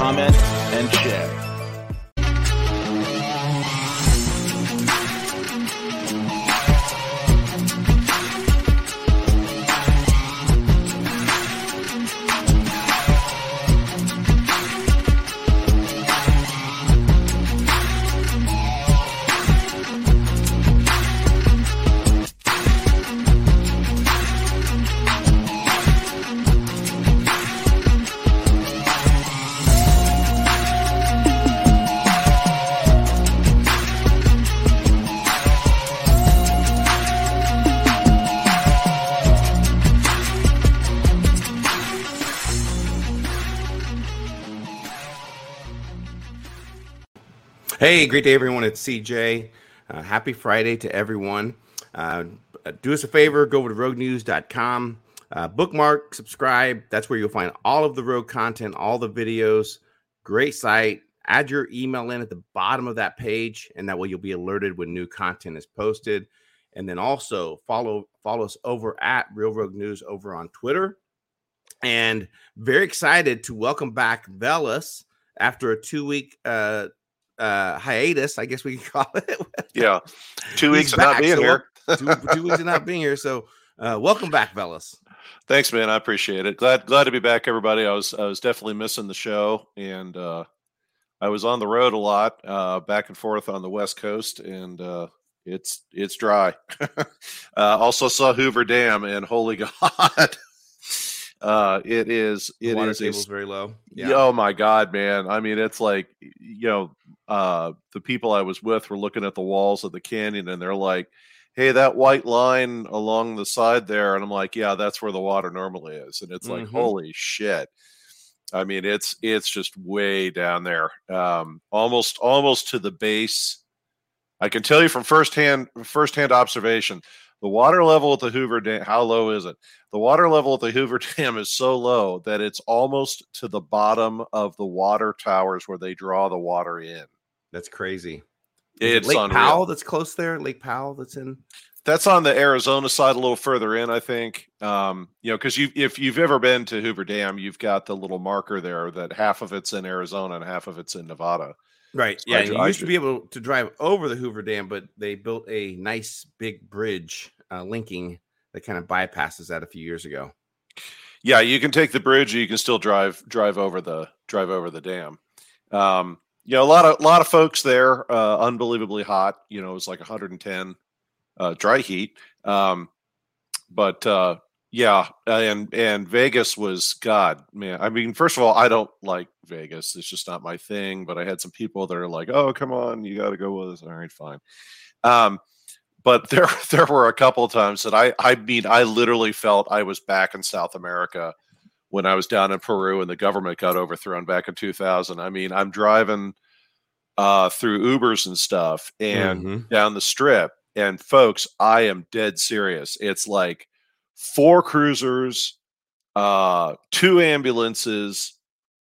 comment, and share. Hey, great day, everyone. It's CJ. Uh, happy Friday to everyone. Uh, do us a favor, go over to roguenews.com, uh, bookmark, subscribe. That's where you'll find all of the Rogue content, all the videos. Great site. Add your email in at the bottom of that page, and that way you'll be alerted when new content is posted. And then also follow follow us over at Real Rogue News over on Twitter. And very excited to welcome back Veles after a two week uh, uh, hiatus, I guess we can call it. yeah, two weeks of not being so here. two, two, weeks of not being here. So, uh, welcome back, fellas. Thanks, man. I appreciate it. Glad glad to be back, everybody. I was I was definitely missing the show, and uh, I was on the road a lot, uh, back and forth on the West Coast, and uh, it's it's dry. uh, also saw Hoover Dam, and holy God. Uh, it is. It water is table's very low. Yeah. Oh my God, man! I mean, it's like you know, uh, the people I was with were looking at the walls of the canyon, and they're like, "Hey, that white line along the side there," and I'm like, "Yeah, that's where the water normally is," and it's like, Mhm. "Holy shit!" I mean, it's it's just way down there, um, almost almost to the base. I can tell you from firsthand firsthand observation, the water level at the Hoover Dam. How low is it? The water level at the Hoover Dam is so low that it's almost to the bottom of the water towers where they draw the water in. That's crazy. Is it Lake unreal. Powell that's close there. Lake Powell that's in. That's on the Arizona side, a little further in, I think. Um, you know, because you if you've ever been to Hoover Dam, you've got the little marker there that half of it's in Arizona and half of it's in Nevada. Right. So Yeah. I and you I used to be able to drive over the Hoover Dam, but they built a nice big bridge uh, linking that kind of bypasses that a few years ago. Yeah, you can take the bridge. Or you can still drive drive over the drive over the dam. Um, you know, a lot of lot of folks there. Uh, unbelievably hot. You know, it was like 110 uh, dry heat. Um, but uh, yeah, and and Vegas was God, man. I mean, first of all, I don't like Vegas. It's just not my thing. But I had some people that are like, "Oh, come on, you got to go with us." All right, fine. Um, but there there were a couple times that I I mean I literally felt I was back in South America when I was down in Peru and the government got overthrown back in 2000. I mean, I'm driving uh through Ubers and stuff and Mhm. down the strip and folks, I am dead serious. It's like four cruisers, uh two ambulances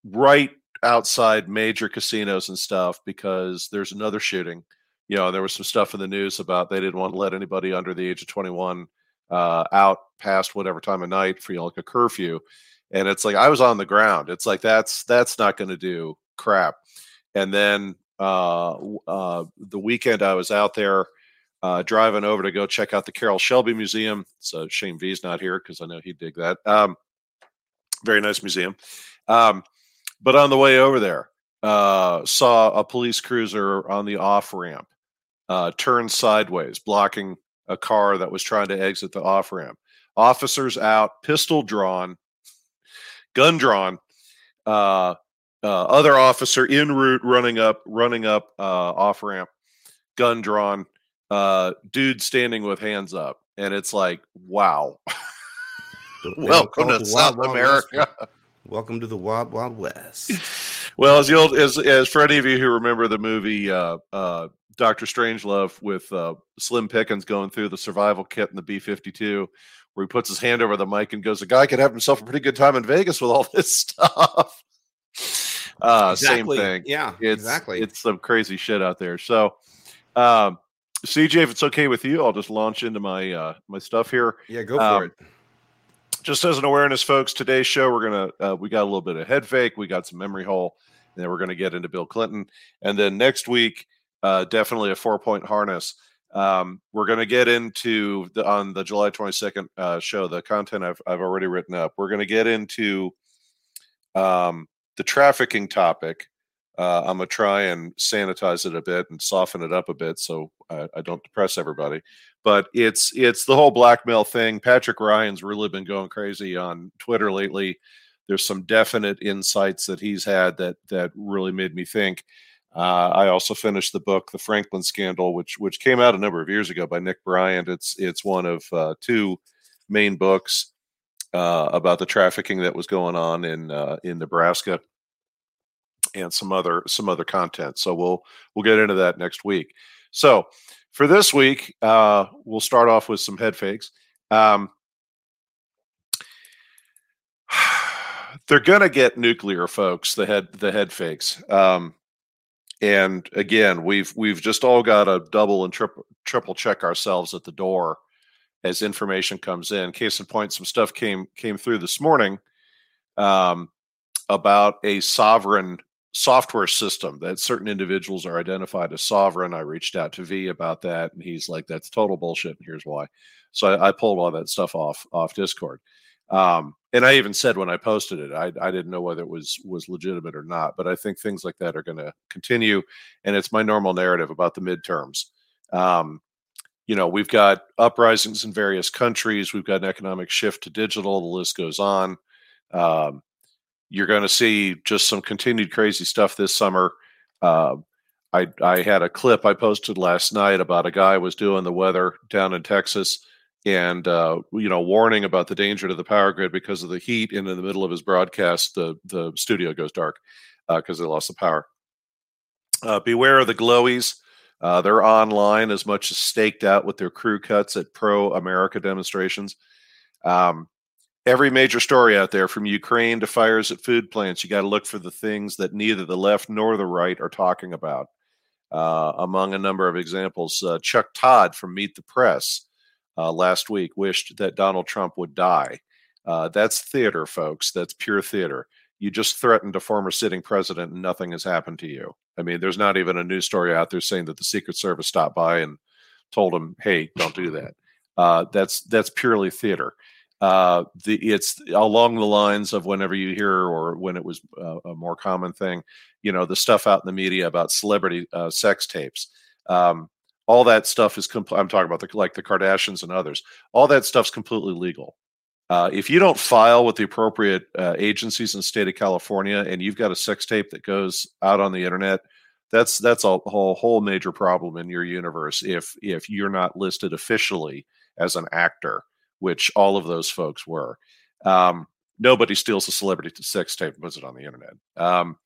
right outside major casinos and stuff because there's another shooting you know, there was some stuff in the news about they didn't want to let anybody under the age of 21 uh, out past whatever time of night for you know, like a curfew. And it's like I was on the ground. It's like that's that's not going to do crap. And then uh, uh, the weekend I was out there uh, driving over to go check out the Carroll Shelby Museum. So shame V's not here because I know he'd dig that. Um, very nice museum. Um, but on the way over there, uh, saw a police cruiser on the off ramp uh, turned sideways, blocking a car that was trying to exit the off ramp. Officers out, pistol drawn, gun drawn. Uh, uh, other officer en route, running up, running up uh, off ramp, gun drawn. Uh, dude standing with hands up, and it's like, wow. Welcome to South Wild Wild America. Welcome to the Wild Wild West. Well, as old as as for any of you who remember the movie uh, uh, Doctor Strangelove with uh, Slim Pickens going through the survival kit in the B fifty two, where he puts his hand over the mic and goes, "A guy could have himself a pretty good time in Vegas with all this stuff." Uh, Exactly. Same thing. Yeah, It's exactly. It's some crazy shit out there. So, um, CJ, if it's okay with you, I'll just launch into my uh, my stuff here. yeah, go for um, it. Just as an awareness, folks, today's show we're gonna uh, we got a little bit of head fake, we got some memory hole, and then we're gonna get into Bill Clinton, and then next week, uh, definitely a four point harness. Um, we're gonna get into the on the July twenty second uh, show the content I've I've already written up. We're gonna get into um, the trafficking topic. Uh, I'm gonna try and sanitize it a bit and soften it up a bit so I, I don't depress everybody. But it's it's the whole blackmail thing. Patrick Ryan's really been going crazy on Twitter lately. There's some definite insights that he's had that that really made me think. Uh, I also finished the book, The Franklin Scandal, which which came out a number of years ago by Nick Bryant. It's it's one of uh, two main books uh, about the trafficking that was going on in uh, in Nebraska and some other some other content. So we'll we'll get into that next week. So for this week, uh, we'll start off with some head fakes. Um, they're gonna get nuclear, folks. The head the head fakes. Um, and again, we've we've just all got to double and triple triple check ourselves at the door as information comes in. Case in point, some stuff came came through this morning um, about a sovereign software system that certain individuals are identified as sovereign. I reached out to V about that, and he's like, "That's total bullshit." And here's why. So I, I pulled all that stuff off off Discord. Um, and I even said when I posted it, I, I didn't know whether it was was legitimate or not. But I think things like that are going to continue, and it's my normal narrative about the midterms. Um, you know, we've got uprisings in various countries. We've got an economic shift to digital. The list goes on. Um, you're going to see just some continued crazy stuff this summer. Uh, I I had a clip I posted last night about a guy was doing the weather down in Texas and uh, you know warning about the danger to the power grid because of the heat. And in the middle of his broadcast, the the studio goes dark because they lost the power. Uh, beware of the glowies. Uh, they're online as much as staked out with their crew cuts at pro America demonstrations. Um, every major story out there, from Ukraine to fires at food plants, you got to look for the things that neither the left nor the right are talking about. Uh, among a number of examples, uh, Chuck Todd from Meet the Press uh, last week wished that Donald Trump would die. Uh, that's theater, folks. That's pure theater. You just threatened a former sitting president and nothing has happened to you. I mean, there's not even a news story out there saying that the Secret Service stopped by and told him, "Hey, don't do that." Uh, that's that's purely theater. Uh, the it's along the lines of whenever you hear or when it was uh, a more common thing, you know, the stuff out in the media about celebrity uh, sex tapes. Um, all that stuff is. Compl- I'm talking about the like the Kardashians and others. All that stuff's completely legal. Uh, if you don't file with the appropriate uh, agencies in the state of California and you've got a sex tape that goes out on the internet, that's that's a whole whole major problem in your universe. If if you're not listed officially as an actor, which all of those folks were, um, nobody steals a celebrity sex tape and puts it on the internet. Um,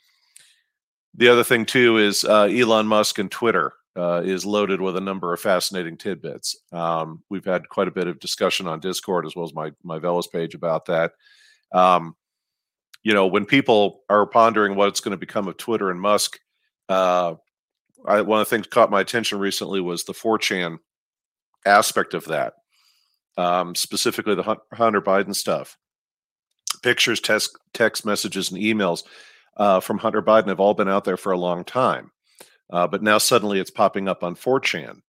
the other thing too is uh, Elon Musk and Twitter uh, is loaded with a number of fascinating tidbits. Um, we've had quite a bit of discussion on Discord as well as my my Veles page about that. Um, you know, when people are pondering what's going to become of Twitter and Musk, uh, I, one of the things caught my attention recently was the 4chan aspect of that, um, specifically the Hunter Biden stuff. Pictures, text, text messages, and emails uh, from Hunter Biden have all been out there for a long time. Uh, but now suddenly it's popping up on 4chan.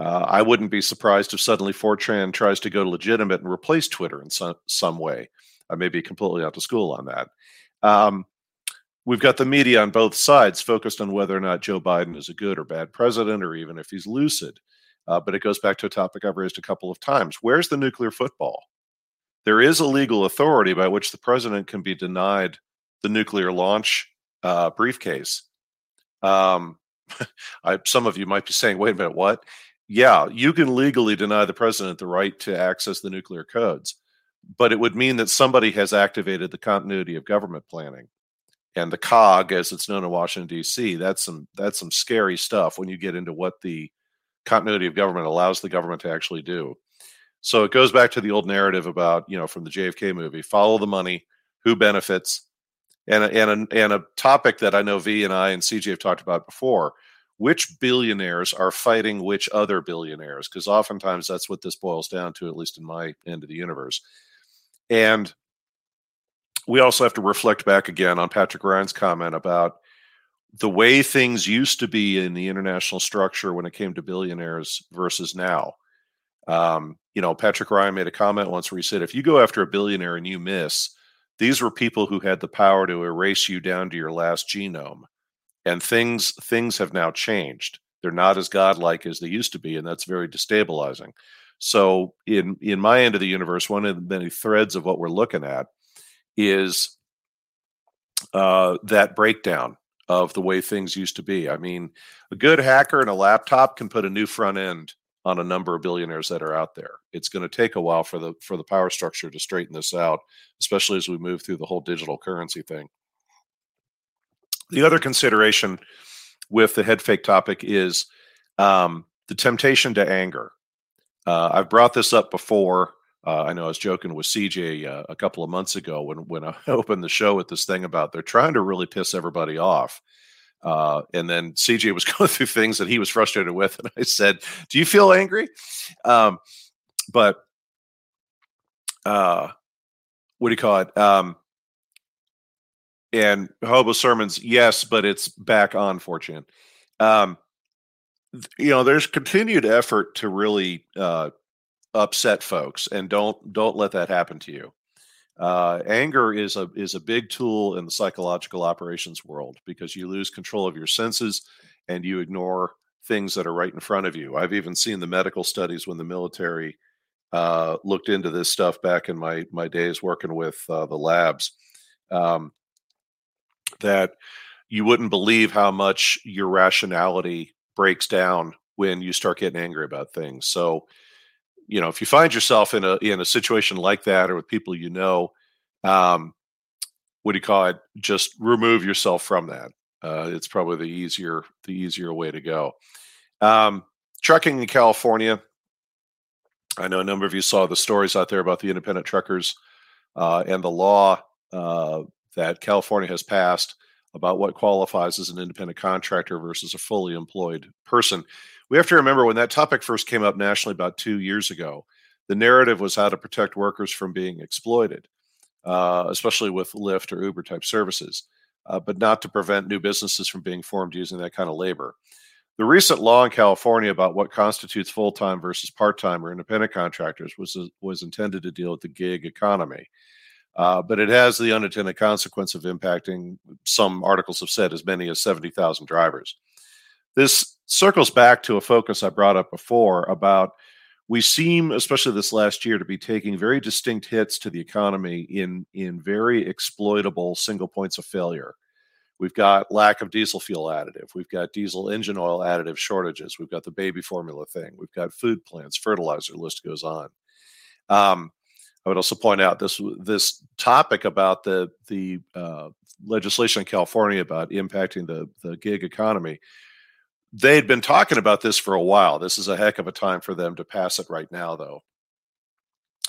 Uh, I wouldn't be surprised if suddenly 4chan tries to go legitimate and replace Twitter in some, some way. I may be completely out to school on that. Um, we've got the media on both sides focused on whether or not Joe Biden is a good or bad president, or even if he's lucid. Uh, but it goes back to a topic I've raised a couple of times. Where's the nuclear football? There is a legal authority by which the president can be denied the nuclear launch uh, briefcase. Um, I, some of you might be saying, wait a minute, what? Yeah, you can legally deny the president the right to access the nuclear codes, but it would mean that somebody has activated the continuity of government planning. and the cog as it's known in washington d.c that's some that's some scary stuff when you get into what the continuity of government allows the government to actually do so it goes back to the old narrative about you know from the jfk movie follow the money who benefits and a, and a, and a topic that i know v and i and cj have talked about before which billionaires are fighting which other billionaires because oftentimes that's what this boils down to at least in my end of the universe and we also have to reflect back again on Patrick Ryan's comment about the way things used to be in the international structure when it came to billionaires versus now. Um, you know, Patrick Ryan made a comment once where he said, if you go after a billionaire and you miss, these were people who had the power to erase you down to your last genome. And things things have now changed. They're not as godlike as they used to be, and that's very destabilizing. So in in my end of the universe, one of the many threads of what we're looking at is uh, that breakdown of the way things used to be. I mean, a good hacker and a laptop can put a new front end on a number of billionaires that are out there. It's going to take a while for the for the power structure to straighten this out, especially as we move through the whole digital currency thing. The other consideration with the head fake topic is um, the temptation to anger. Uh, I've brought this up before uh, I know I was joking with CJ uh, a couple of months ago when when I opened the show with this thing about they're trying to really piss everybody off. Uh, and then CJ was going through things that he was frustrated with, and I said, "Do you feel angry?" Um, but uh, what do you call it? Um, and hobo sermons, yes, but it's back on fortune. Um, you know, there's continued effort to really uh, upset folks and don't don't let that happen to you uh, anger is a is a big tool in the psychological operations world because you lose control of your senses and you ignore things that are right in front of you. I've even seen the medical studies when the military uh, looked into this stuff back in my my days working with uh, the labs um, that you wouldn't believe how much your rationality breaks down when you start getting angry about things. So you know if you find yourself in a in a situation like that or with people you know um what do you call it? Just remove yourself from that. Uh it's probably the easier the easier way to go. Um trucking in california. I know a number of you saw the stories out there about the independent truckers uh, and the law uh, that california has passed about what qualifies as an independent contractor versus a fully employed person we have to remember when that topic first came up nationally about two years ago, the narrative was how to protect workers from being exploited, uh, especially with Lyft or Uber type services, uh, but not to prevent new businesses from being formed using that kind of labor. The recent law in California about what constitutes full time versus part time or independent contractors was was intended to deal with the gig economy. Uh, but it has the unintended consequence of impacting, some articles have said, as many as 70,000 drivers. This circles back to a focus I brought up before about we seem, especially this last year, to be taking very distinct hits to the economy in in very exploitable single points of failure. We've got lack of diesel fuel additive. We've got diesel engine oil additive shortages. We've got the baby formula thing. We've got food plants, fertilizer. List goes on. Um, I would also point out this this topic about the the uh, legislation in California about impacting the the gig economy they'd been talking about this for a while. This is a heck of a time for them to pass it right now, though.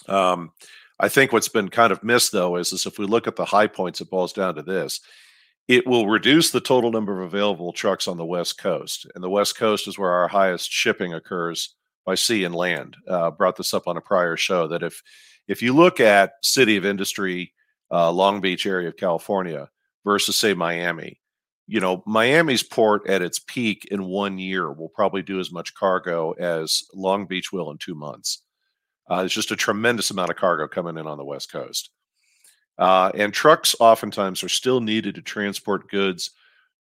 Um, I think what's been kind of missed, though, is, is if we look at the high points, it boils down to this. It will reduce the total number of available trucks on the West Coast. And the West Coast is where our highest shipping occurs by sea and land. Uh, brought this up on a prior show that if if you look at city of industry, uh, Long Beach area of California versus say Miami, you know, Miami's port at its peak in one year will probably do as much cargo as Long Beach will in two months. Uh, it's just a tremendous amount of cargo coming in on the West Coast. Uh, and trucks oftentimes are still needed to transport goods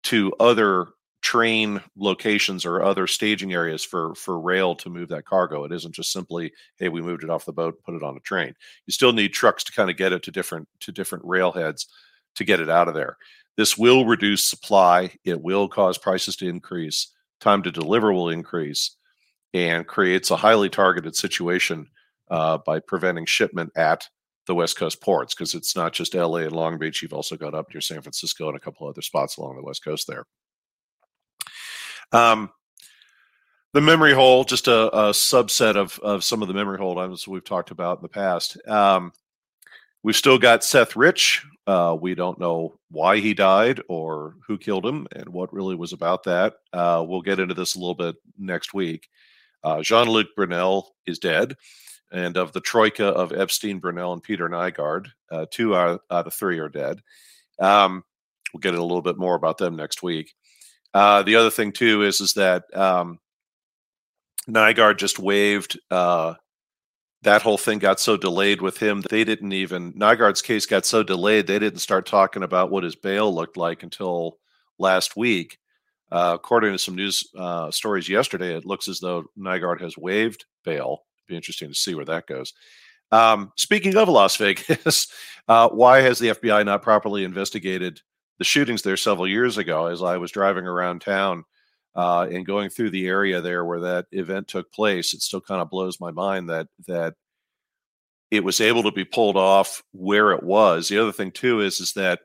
to other train locations or other staging areas for for rail to move that cargo. It isn't just simply, hey, we moved it off the boat, put it on a train. You still need trucks to kind of get it to different to different railheads to get it out of there. This will reduce supply. It will cause prices to increase. Time to deliver will increase and creates a highly targeted situation uh, by preventing shipment at the West Coast ports because it's not just LA and Long Beach. You've also got up near San Francisco and a couple other spots along the West Coast there. Um, the memory hole, just a, a, subset of, of some of the memory hole items we've talked about in the past. Um, we've still got Seth Rich. Uh, we don't know why he died or who killed him and what really was about that. Uh, we'll get into this a little bit next week. Uh, Jean Luc Brunel is dead. And of the troika of Epstein, Brunel, and Peter Nygard, uh, two out, out, of three are dead. Um, we'll get a little bit more about them next week. Uh, the other thing too is is that um, Nygard just waived. That whole thing got so delayed with him they didn't even Nygard's case got so delayed they didn't start talking about what his bail looked like until last week. Uh, according to some news uh, stories yesterday, it looks as though Nygard has waived bail It'd be interesting to see where that goes. Um, speaking of Las Vegas, uh, why has the FBI not properly investigated the shootings there several years ago? As I was driving around town uh, and going through the area there where that event took place, it still kind of blows my mind that that it was able to be pulled off where it was. The other thing too is is that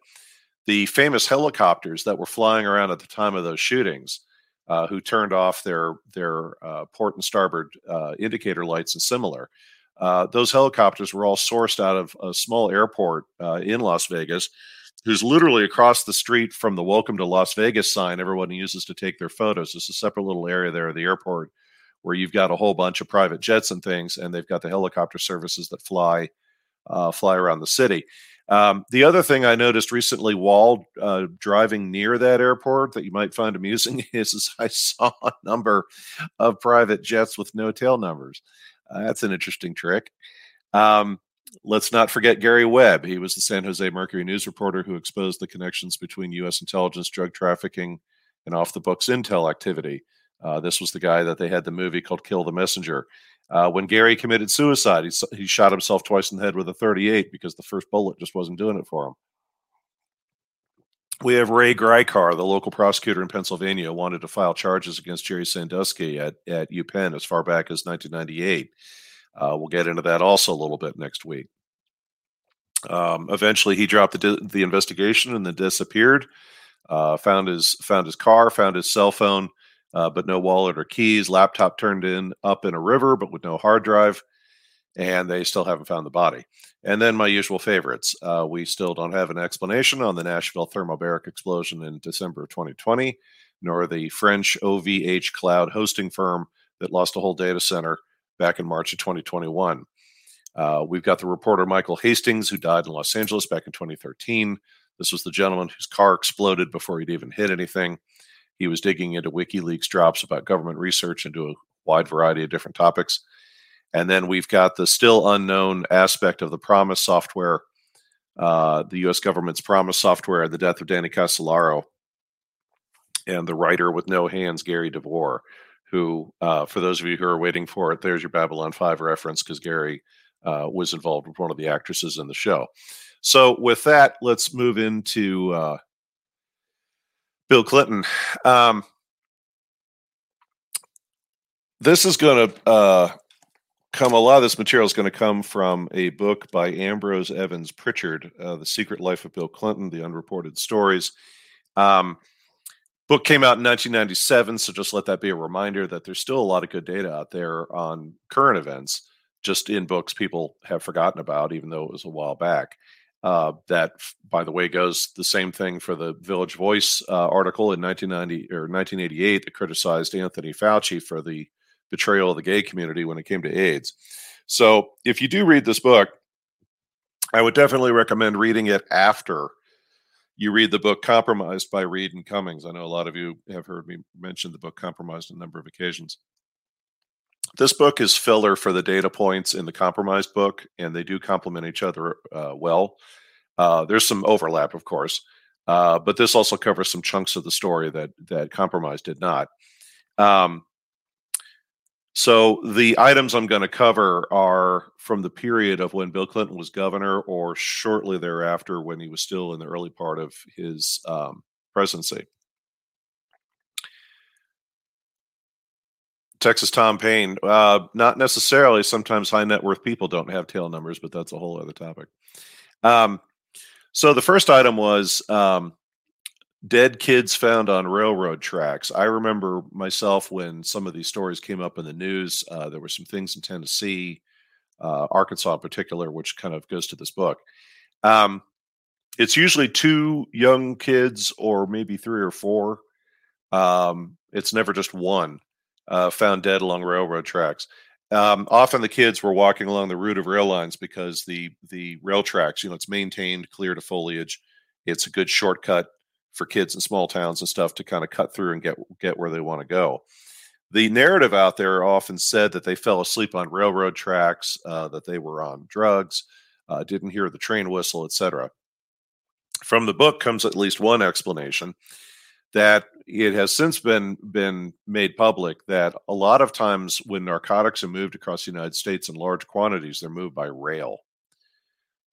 the famous helicopters that were flying around at the time of those shootings uh, who turned off their their uh, port and starboard uh, indicator lights and similar. Uh, those helicopters were all sourced out of a small airport uh, in Las Vegas, who's literally across the street from the "Welcome to Las Vegas" sign everyone uses to take their photos. It's a separate little area there at the airport where you've got a whole bunch of private jets and things, and they've got the helicopter services that fly uh, fly around the city. Um, the other thing I noticed recently while uh, driving near that airport that you might find amusing is, is I saw a number of private jets with no tail numbers. Uh, that's an interesting trick. Um, let's not forget Gary Webb. He was the San Jose Mercury news reporter who exposed the connections between U.S. intelligence, drug trafficking, and off the books intel activity. Uh, this was the guy that they had the movie called Kill the Messenger. Uh, when Gary committed suicide, he, he shot himself twice in the head with a 38 because the first bullet just wasn't doing it for him. We have Ray Gricar, the local prosecutor in Pennsylvania, wanted to file charges against Jerry Sandusky at, at UPenn as far back as 1998. Uh, we'll get into that also a little bit next week. Um, eventually, he dropped the, the investigation and then disappeared. Uh, found his found his car, found his cell phone, uh, but no wallet or keys. Laptop turned in up in a river, but with no hard drive. And they still haven't found the body. And then my usual favorites. Uh, we still don't have an explanation on the Nashville thermobaric explosion in December of 2020, nor the French OVH cloud hosting firm that lost a whole data center back in March of 2021. Uh, we've got the reporter Michael Hastings, who died in Los Angeles back in 2013. This was the gentleman whose car exploded before he'd even hit anything. He was digging into WikiLeaks drops about government research into a wide variety of different topics. And then we've got the still unknown aspect of the PROMIS software, uh, the U.S. government's PROMIS software, the death of Danny Casolaro, and the writer with no hands, Gary DeVore, who, uh, for those of you who are waiting for it, there's your Babylon 5 reference because Gary uh, was involved with one of the actresses in the show. So, with that, let's move into uh, Bill Clinton. Um, this is going to uh, come, a lot of this material is going to come from a book by Ambrose Evans Pritchard, uh, The Secret Life of Bill Clinton, The Unreported Stories. Um, book came out in 1997, so just let that be a reminder that there's still a lot of good data out there on current events, just in books people have forgotten about, even though it was a while back. Uh, that, by the way, goes the same thing for the Village Voice uh, article in 1990 or 1988 that criticized Anthony Fauci for the betrayal of the gay community when it came to AIDS. So, if you do read this book, I would definitely recommend reading it after you read the book Compromised by Reed and Cummings. I know a lot of you have heard me mention the book Compromised on a number of occasions. This book is filler for the data points in the Compromised book, and they do complement each other uh, well. Uh, there's some overlap, of course, uh, but this also covers some chunks of the story that that Compromise did not. Um, so the items I'm going to cover are from the period of when Bill Clinton was governor, or shortly thereafter when he was still in the early part of his um, presidency. Texas Tom Paine. Uh, not necessarily. Sometimes high net worth people don't have tail numbers, but that's a whole other topic. Um, so the first item was um, dead kids found on railroad tracks. I remember myself when some of these stories came up in the news. Uh, there were some things in Tennessee, uh, Arkansas in particular, which kind of goes to this book. Um, it's usually two young kids or maybe three or four. Um, it's never just one uh, found dead along railroad tracks. Um, often the kids were walking along the route of rail lines because the the rail tracks, you know, it's maintained, clear to foliage. It's a good shortcut for kids in small towns and stuff to kind of cut through and get get where they want to go. The narrative out there often said that they fell asleep on railroad tracks, uh, that they were on drugs, uh, didn't hear the train whistle, etc. From the book comes at least one explanation that it has since been been made public that a lot of times when narcotics are moved across the United States in large quantities, they're moved by rail.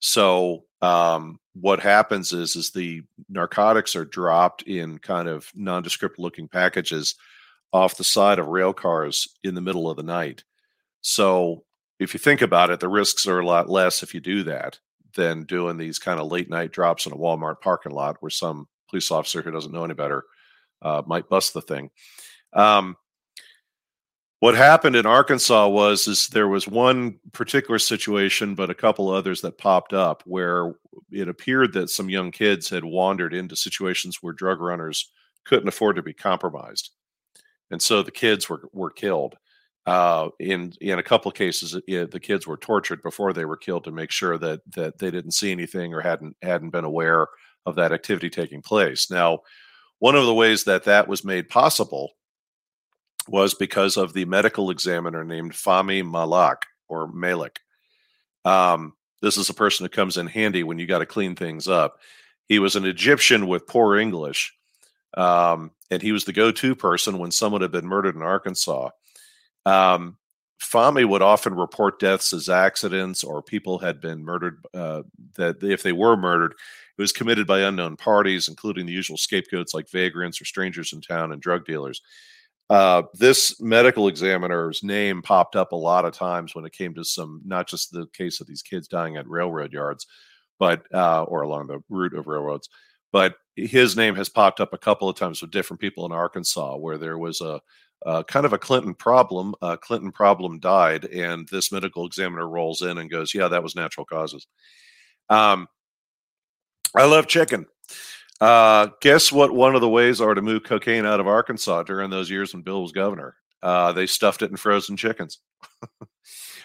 So um, what happens is is the narcotics are dropped in kind of nondescript looking packages off the side of rail cars in the middle of the night. So if you think about it, the risks are a lot less if you do that than doing these kind of late night drops in a Walmart parking lot where some police officer who doesn't know any better uh, might bust the thing. Um, what happened in Arkansas was is there was one particular situation, but a couple others that popped up where it appeared that some young kids had wandered into situations where drug runners couldn't afford to be compromised, and so the kids were were killed. Uh, in in a couple of cases, it, the kids were tortured before they were killed to make sure that that they didn't see anything or hadn't hadn't been aware of that activity taking place. Now, one of the ways that that was made possible was because of the medical examiner named Fahmy Malak or Malik. Um, this is a person who comes in handy when you got to clean things up. He was an Egyptian with poor English, um, and he was the go-to person when someone had been murdered in Arkansas. Um, Fahmy would often report deaths as accidents or people had been murdered. Uh, that if they were murdered, it was committed by unknown parties, including the usual scapegoats like vagrants or strangers in town and drug dealers. Uh, this medical examiner's name popped up a lot of times when it came to some, not just the case of these kids dying at railroad yards, but uh, or along the route of railroads, but his name has popped up a couple of times with different people in Arkansas where there was a, kind of a Clinton problem. Uh, Clinton problem died, and this medical examiner rolls in and goes, "Yeah, that was natural causes." Um, I love chicken. Uh, guess what? One of the ways are to move cocaine out of Arkansas during those years when Bill was governor. Uh, they stuffed it in frozen chickens.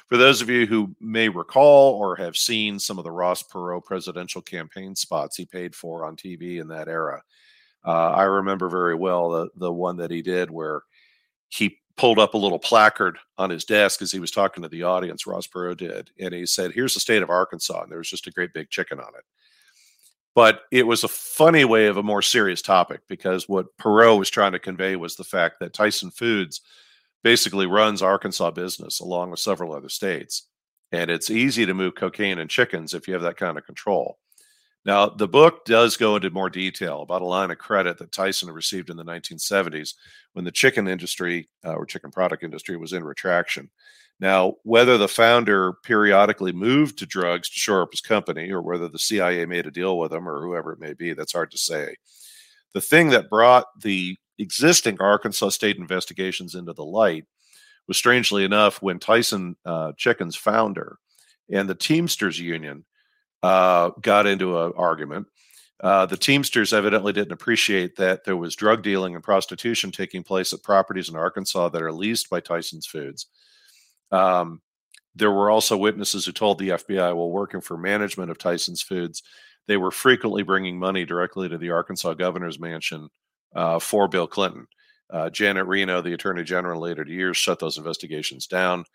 For those of you who may recall or have seen some of the Ross Perot presidential campaign spots he paid for on TV in that era, uh, I remember very well the the one that he did where he pulled up a little placard on his desk as he was talking to the audience. Ross Perot did, and he said, "Here's the state of Arkansas," and there was just a great big chicken on it but it was a funny way of a more serious topic because what Perot was trying to convey was the fact that Tyson Foods basically runs Arkansas business along with several other states. And it's easy to move cocaine and chickens if you have that kind of control. Now, the book does go into more detail about a line of credit that Tyson received in the 1970s when the chicken industry uh, or chicken product industry was in retraction. Now, whether the founder periodically moved to drugs to shore up his company or whether the CIA made a deal with him or whoever it may be, that's hard to say. The thing that brought the existing Arkansas state investigations into the light was strangely enough when Tyson uh, Chicken's founder and the Teamsters Union uh, got into an argument. Uh, the Teamsters evidently didn't appreciate that there was drug dealing and prostitution taking place at properties in Arkansas that are leased by Tyson's Foods. Um, there were also witnesses who told the FBI while working for management of Tyson's Foods, they were frequently bringing money directly to the Arkansas governor's mansion uh, for Bill Clinton. Uh, Janet Reno, the attorney general, later years shut those investigations down.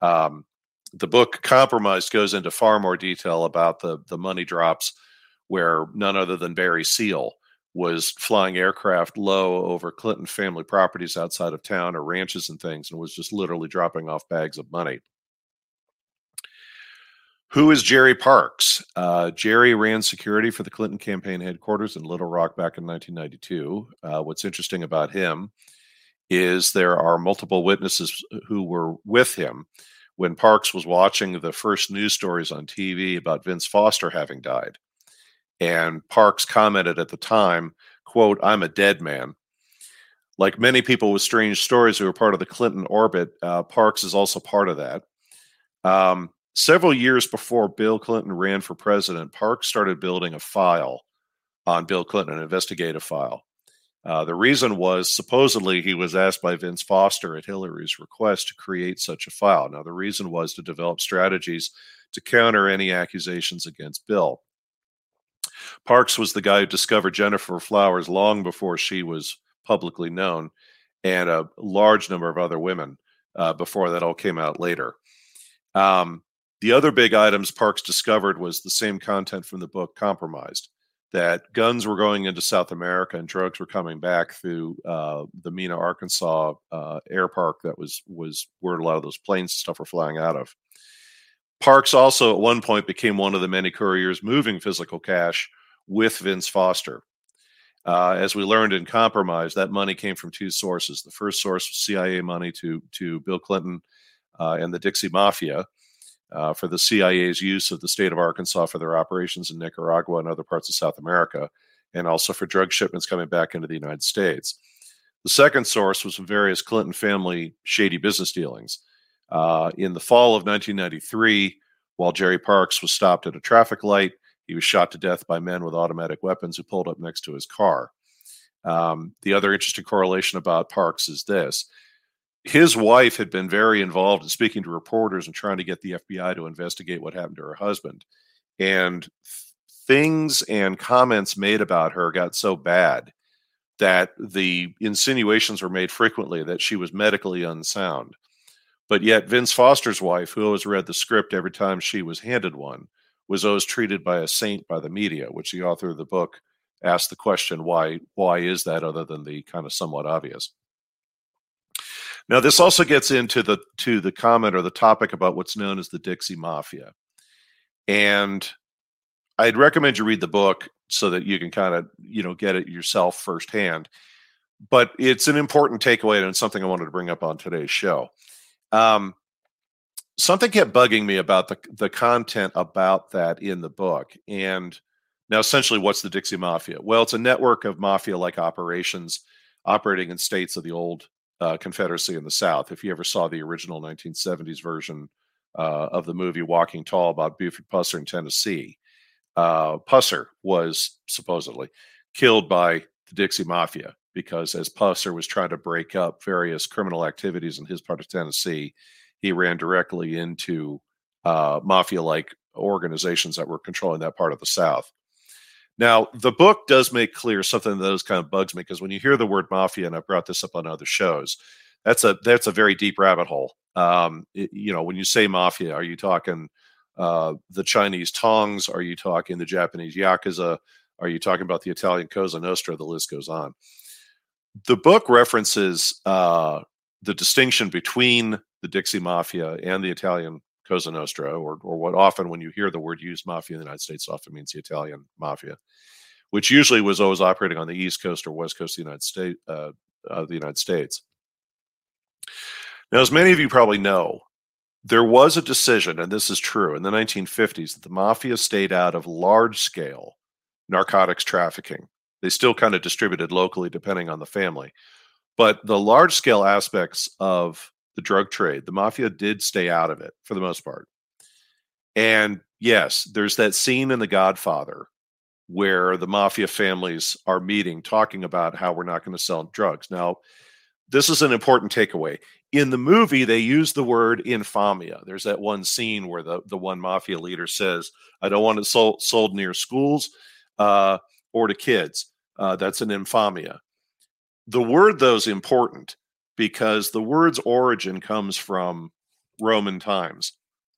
Um, the book Compromised goes into far more detail about the the money drops, where none other than Barry Seal was flying aircraft low over Clinton family properties outside of town or ranches and things and was just literally dropping off bags of money. Who is Jerry Parks? Uh, Jerry ran security for the Clinton campaign headquarters in Little Rock back in 1992. Uh, what's interesting about him is there are multiple witnesses who were with him when Parks was watching the first news stories on TV about Vince Foster having died. And Parks commented at the time, quote, I'm a dead man. Like many people with strange stories who are part of the Clinton orbit, uh, Parks is also part of that. Um, several years before Bill Clinton ran for president, Parks started building a file on Bill Clinton, an investigative file. Uh, the reason was supposedly he was asked by Vince Foster at Hillary's request to create such a file. Now, the reason was to develop strategies to counter any accusations against Bill. Parks was the guy who discovered Gennifer Flowers long before she was publicly known, and a large number of other women uh, before that all came out later. Um, the other big items Parks discovered was the same content from the book Compromised that guns were going into South America and drugs were coming back through uh, the Mena, Arkansas uh, air park that was was where a lot of those planes and stuff were flying out of. Parks also at one point became one of the many couriers moving physical cash with Vince Foster. Uh, as we learned in Compromise, that money came from two sources. The first source was CIA money to to Bill Clinton uh, and the Dixie Mafia, uh, for the CIA's use of the state of Arkansas for their operations in Nicaragua and other parts of South America, and also for drug shipments coming back into the United States. The second source was from various Clinton family shady business dealings. Uh, in the fall of 1993, while Jerry Parks was stopped at a traffic light, he was shot to death by men with automatic weapons who pulled up next to his car. Um, the other interesting correlation about Parks is this his wife had been very involved in speaking to reporters and trying to get the FBI to investigate what happened to her husband. And things and comments made about her got so bad that the insinuations were made frequently that she was medically unsound. But yet, Vince Foster's wife, who always read the script every time she was handed one, was always treated by a saint by the media, which the author of the book asked the question, why, why is that other than the kind of somewhat obvious? Now, this also gets into the to the comment or the topic about what's known as the Dixie Mafia, and I'd recommend you read the book so that you can kind of you know get it yourself firsthand. But it's an important takeaway, and it's something I wanted to bring up on today's show. Um, something kept bugging me about the the content about that in the book, and now essentially, what's the Dixie Mafia? Well, it's a network of mafia-like operations operating in states of the old uh, Confederacy in the South. If you ever saw the original 1970s version uh, of the movie Walking Tall about Buford Pusser in Tennessee, uh, Pusser was supposedly killed by the Dixie Mafia because as Pusser was trying to break up various criminal activities in his part of Tennessee, he ran directly into uh, mafia like organizations that were controlling that part of the South. Now, the book does make clear something that kind of bugs me because when you hear the word mafia, and I've brought this up on other shows, that's a that's a very deep rabbit hole. Um, it, you know, when you say mafia, are you talking uh, the Chinese tongs? Are you talking the Japanese yakuza? Are you talking about the Italian Cosa Nostra? The list goes on. The book references uh, the distinction between the Dixie Mafia and the Italian Cosa Nostra, or or what often when you hear the word used mafia in the United States often means the Italian mafia, which usually was always operating on the East Coast or West Coast of the United States. Uh, the United States. Now, as many of you probably know, there was a decision, and this is true, in the 1950s that the mafia stayed out of large scale narcotics trafficking. They still kind of distributed locally depending on the family. But the large scale aspects of the drug trade. The mafia did stay out of it for the most part. And yes, there's that scene in The Godfather where the mafia families are meeting, talking about how we're not going to sell drugs. Now, this is an important takeaway. In the movie, they use the word infamia. There's that one scene where the, the one mafia leader says, I don't want it sold, sold near schools uh, or to kids. Uh, that's an infamia. The word, though, is important because the word's origin comes from Roman times.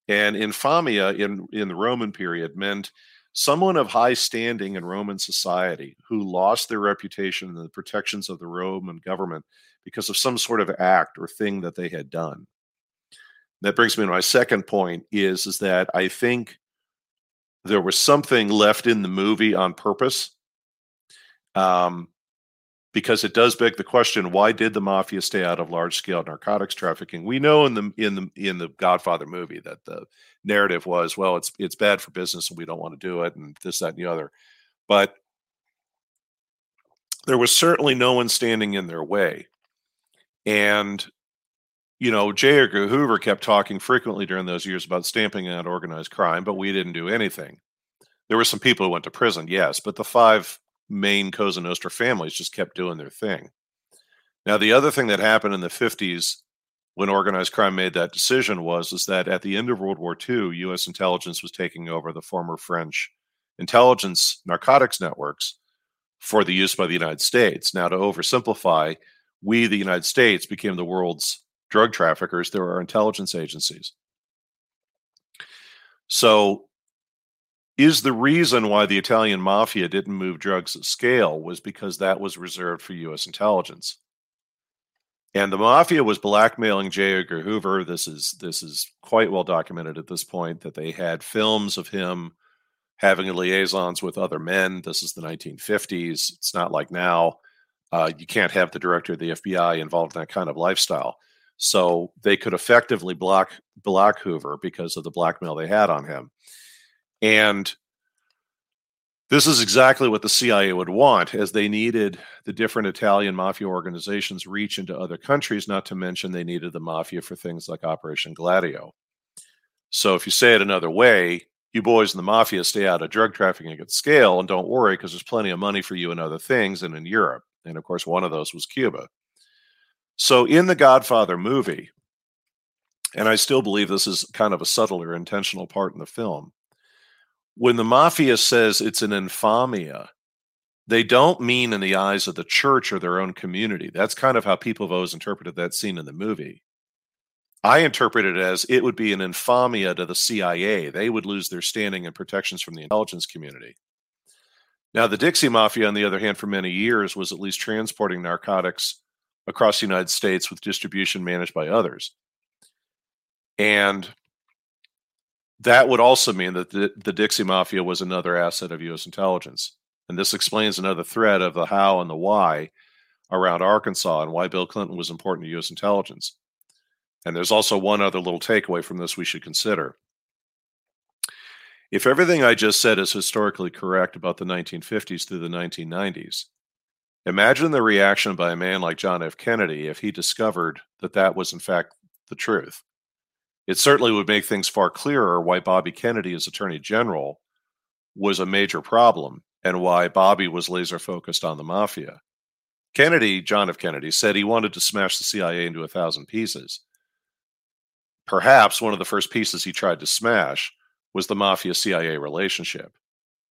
And infamia in, in the Roman period meant someone of high standing in Roman society who lost their reputation and the protections of the Roman government because of some sort of act or thing that they had done. That brings me to my second point is, is that I think there was something left in the movie on purpose. Um, because it does beg the question why did the mafia stay out of large scale narcotics trafficking? We know in the in the in the godfather movie that the narrative was well it's it's bad for business and we don't want to do it and this that and the other. But there was certainly no one standing in their way. And you know j. Edgar hoover kept talking frequently during those years about stamping out organized crime but we didn't do anything. There were some people who went to prison yes but the five main Cosa Nostra families just kept doing their thing. Now, the other thing that happened in the 50s when organized crime made that decision was is that at the end of World War II, U.S. intelligence was taking over the former French intelligence narcotics networks for the use by the United States. Now, to oversimplify, we, the United States, became the world's drug traffickers through our intelligence agencies. So is the reason why the Italian mafia didn't move drugs at scale was because that was reserved for U.S. intelligence. And the mafia was blackmailing J. Edgar Hoover. This is this is quite well documented at this point that they had films of him having liaisons with other men. This is the 1950s. It's not like now. Uh, you can't have the director of the FBI involved in that kind of lifestyle. So they could effectively block block Hoover because of the blackmail they had on him. And this is exactly what the CIA would want, as they needed the different Italian mafia organizations reach into other countries, not to mention they needed the mafia for things like Operation Gladio. So, if you say it another way, you boys in the mafia stay out of drug trafficking at scale and don't worry because there's plenty of money for you in other things and in Europe. And of course, one of those was Cuba. So, in the Godfather movie, and I still believe this is kind of a subtle or intentional part in the film, when the mafia says it's an infamia, they don't mean in the eyes of the church or their own community. That's kind of how people have always interpreted that scene in the movie. I interpret it as it would be an infamia to the CIA. They would lose their standing and protections from the intelligence community. Now, the Dixie Mafia, on the other hand, for many years was at least transporting narcotics across the United States with distribution managed by others. And that would also mean that the, the Dixie Mafia was another asset of U.S. intelligence. And this explains another thread of the how and the why around Arkansas and why Bill Clinton was important to U.S. intelligence. And there's also one other little takeaway from this we should consider. If everything I just said is historically correct about the 1950s through the 1990s, imagine the reaction by a man like John F. Kennedy if he discovered that that was, in fact, the truth it certainly would make things far clearer why Bobby Kennedy, as Attorney General, was a major problem and why Bobby was laser focused on the mafia. Kennedy, John F. Kennedy, said he wanted to smash the CIA into a thousand pieces. Perhaps one of the first pieces he tried to smash was the mafia CIA relationship.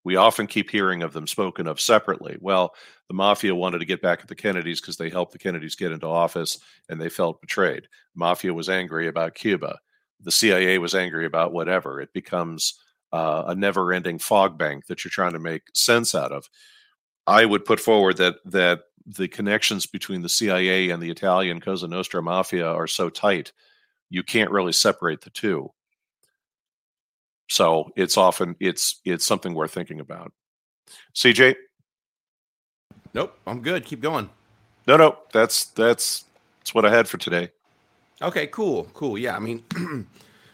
We often keep hearing of them spoken of separately. Well, the mafia wanted to get back at the Kennedys because they helped the Kennedys get into office and they felt betrayed. Mafia was angry about Cuba the CIA was angry about whatever. It becomes uh, a never-ending fog bank that you're trying to make sense out of. I would put forward that that the connections between the CIA and the Italian Cosa Nostra mafia are so tight, you can't really separate the two. So it's often it's it's something worth thinking about. CJ. Nope, I'm good. Keep going. No, no, that's that's that's what I had for today. Okay, cool, cool. Yeah, I mean,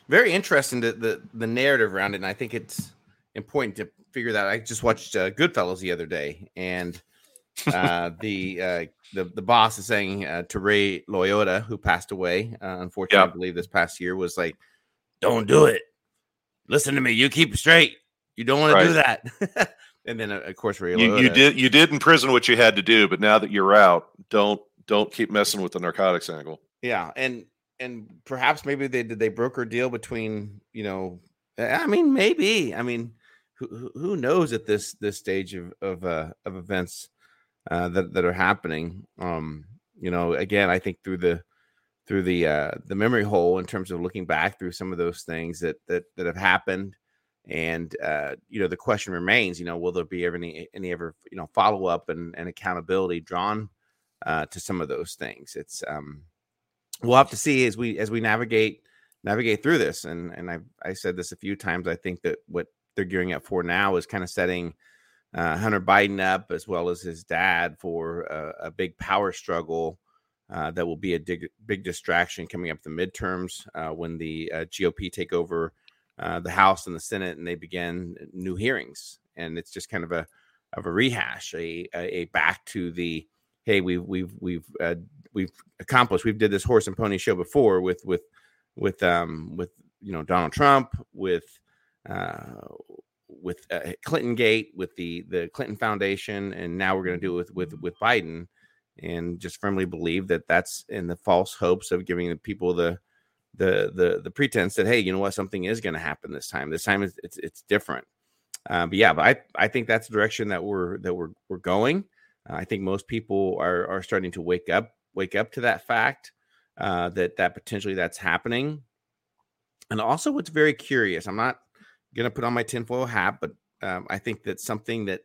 very interesting the, the the narrative around it, and I think it's important to figure that. I just watched uh, Goodfellas the other day, and uh, the uh, the the boss is saying uh, to Ray Liotta, who passed away, uh, unfortunately, I believe this past year, was like, "Don't do it. Listen to me. You keep straight. You don't want right. to do that." and then, uh, of course, Ray you, you did you did in prison what you had to do, but now that you're out, don't don't keep messing with the narcotics angle. Yeah, and and perhaps maybe they did they broker deal between you know I mean maybe I mean who who knows at this this stage of of uh, of events uh, that that are happening. Um you know again I think through the through the uh, the memory hole in terms of looking back through some of those things that that that have happened and uh, you know the question remains you know will there be ever any any ever you know follow up and, and accountability drawn uh, to some of those things? It's um we'll have to see as we as we navigate navigate through this. And and I I said this a few times. I think that what they're gearing up for now is kind of setting uh, Hunter Biden up as well as his dad for a, a big power struggle uh, that will be a dig, big distraction coming up the midterms uh, when the uh, GOP take over uh, the House and the Senate and they begin new hearings. And it's just kind of a of a rehash, a a, a back to the hey we've we've we've uh, we've accomplished we've did this horse and pony show before with with with um with you know Donald Trump with uh, with uh, Clinton Gate, with the the Clinton Foundation, and now we're going to do it with with with Biden, and just firmly believe that that's in the false hopes of giving the people the the the the pretense that hey, you know what, something is going to happen this time. This time it's it's, it's different. Uh, but yeah, but I I think that's the direction that we're that we're we're going. I think most people are are starting to wake up wake up to that fact uh, that that potentially that's happening. And also, what's very curious, I'm not gonna put on my tinfoil hat, but um, I think that's something that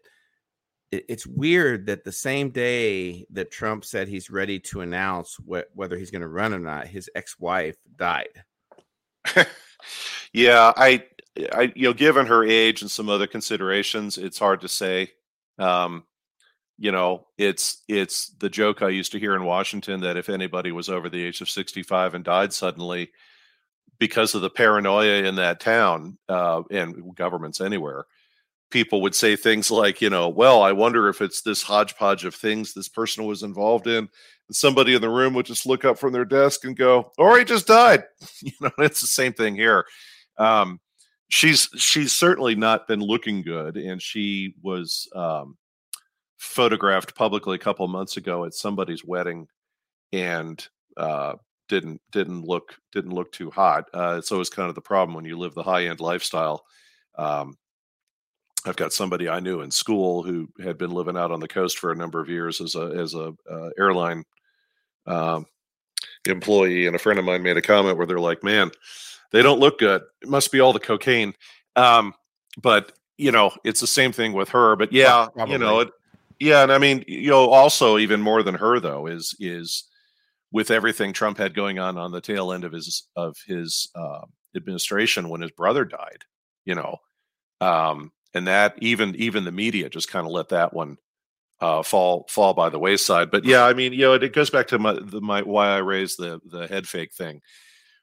it, it's weird that the same day that Trump said he's ready to announce wh- whether he's going to run or not, his ex-wife died. yeah, I, I, you know, given her age and some other considerations, it's hard to say. Um, you know, it's it's the joke I used to hear in Washington that if anybody was over the age of 65 and died suddenly, because of the paranoia in that town uh, and governments anywhere, people would say things like, you know, well, I wonder if it's this hodgepodge of things this person was involved in. And somebody in the room would just look up from their desk and go, or he just died. You know, it's the same thing here. Um, she's she's certainly not been looking good, and she was um, photographed publicly a couple months ago at somebody's wedding, and uh, didn't didn't look didn't look too hot. Uh, it's always kind of the problem when you live the high end lifestyle. Um, I've got somebody I knew in school who had been living out on the coast for a number of years as a as a uh, airline um, employee, and a friend of mine made a comment where they're like, "Man, they don't look good. It must be all the cocaine." Um, but you know, it's the same thing with her. But yeah, Probably. you know, it, yeah, and I mean, you know, also even more than her though is is with everything Trump had going on on the tail end of his of his uh, administration when his brother died, you know, um, and that even even the media just kind of let that one uh, fall fall by the wayside. But yeah, I mean, you know, it, it goes back to my, the, my why I raised the the head fake thing.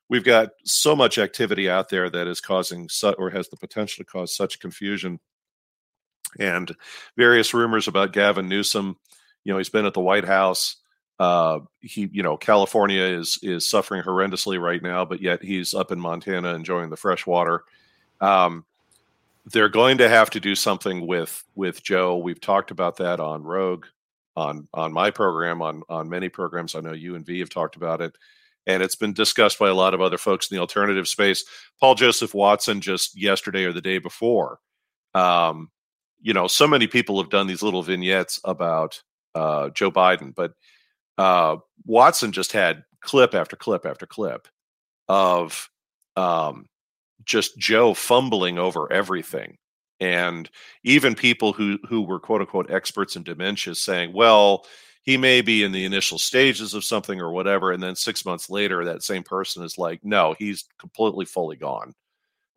We've got so much activity out there that is causing su- or has the potential to cause such confusion, and various rumors about Gavin Newsom. You know, he's been at the White House uh, he, you know, California is is suffering horrendously right now, but yet he's up in Montana enjoying the fresh water. Um, they're going to have to do something with with Joe. We've talked about that on Rogue, on on my program, on on many programs. I know you and V have talked about it, and it's been discussed by a lot of other folks in the alternative space. Paul Joseph Watson just yesterday or the day before. Um, you know, so many people have done these little vignettes about uh, Joe Biden, but uh, Watson just had clip after clip after clip of um, just Joe fumbling over everything. And even people who who were quote unquote experts in dementia saying, well, he may be in the initial stages of something or whatever. And then six months later, that same person is like, no, he's completely fully gone.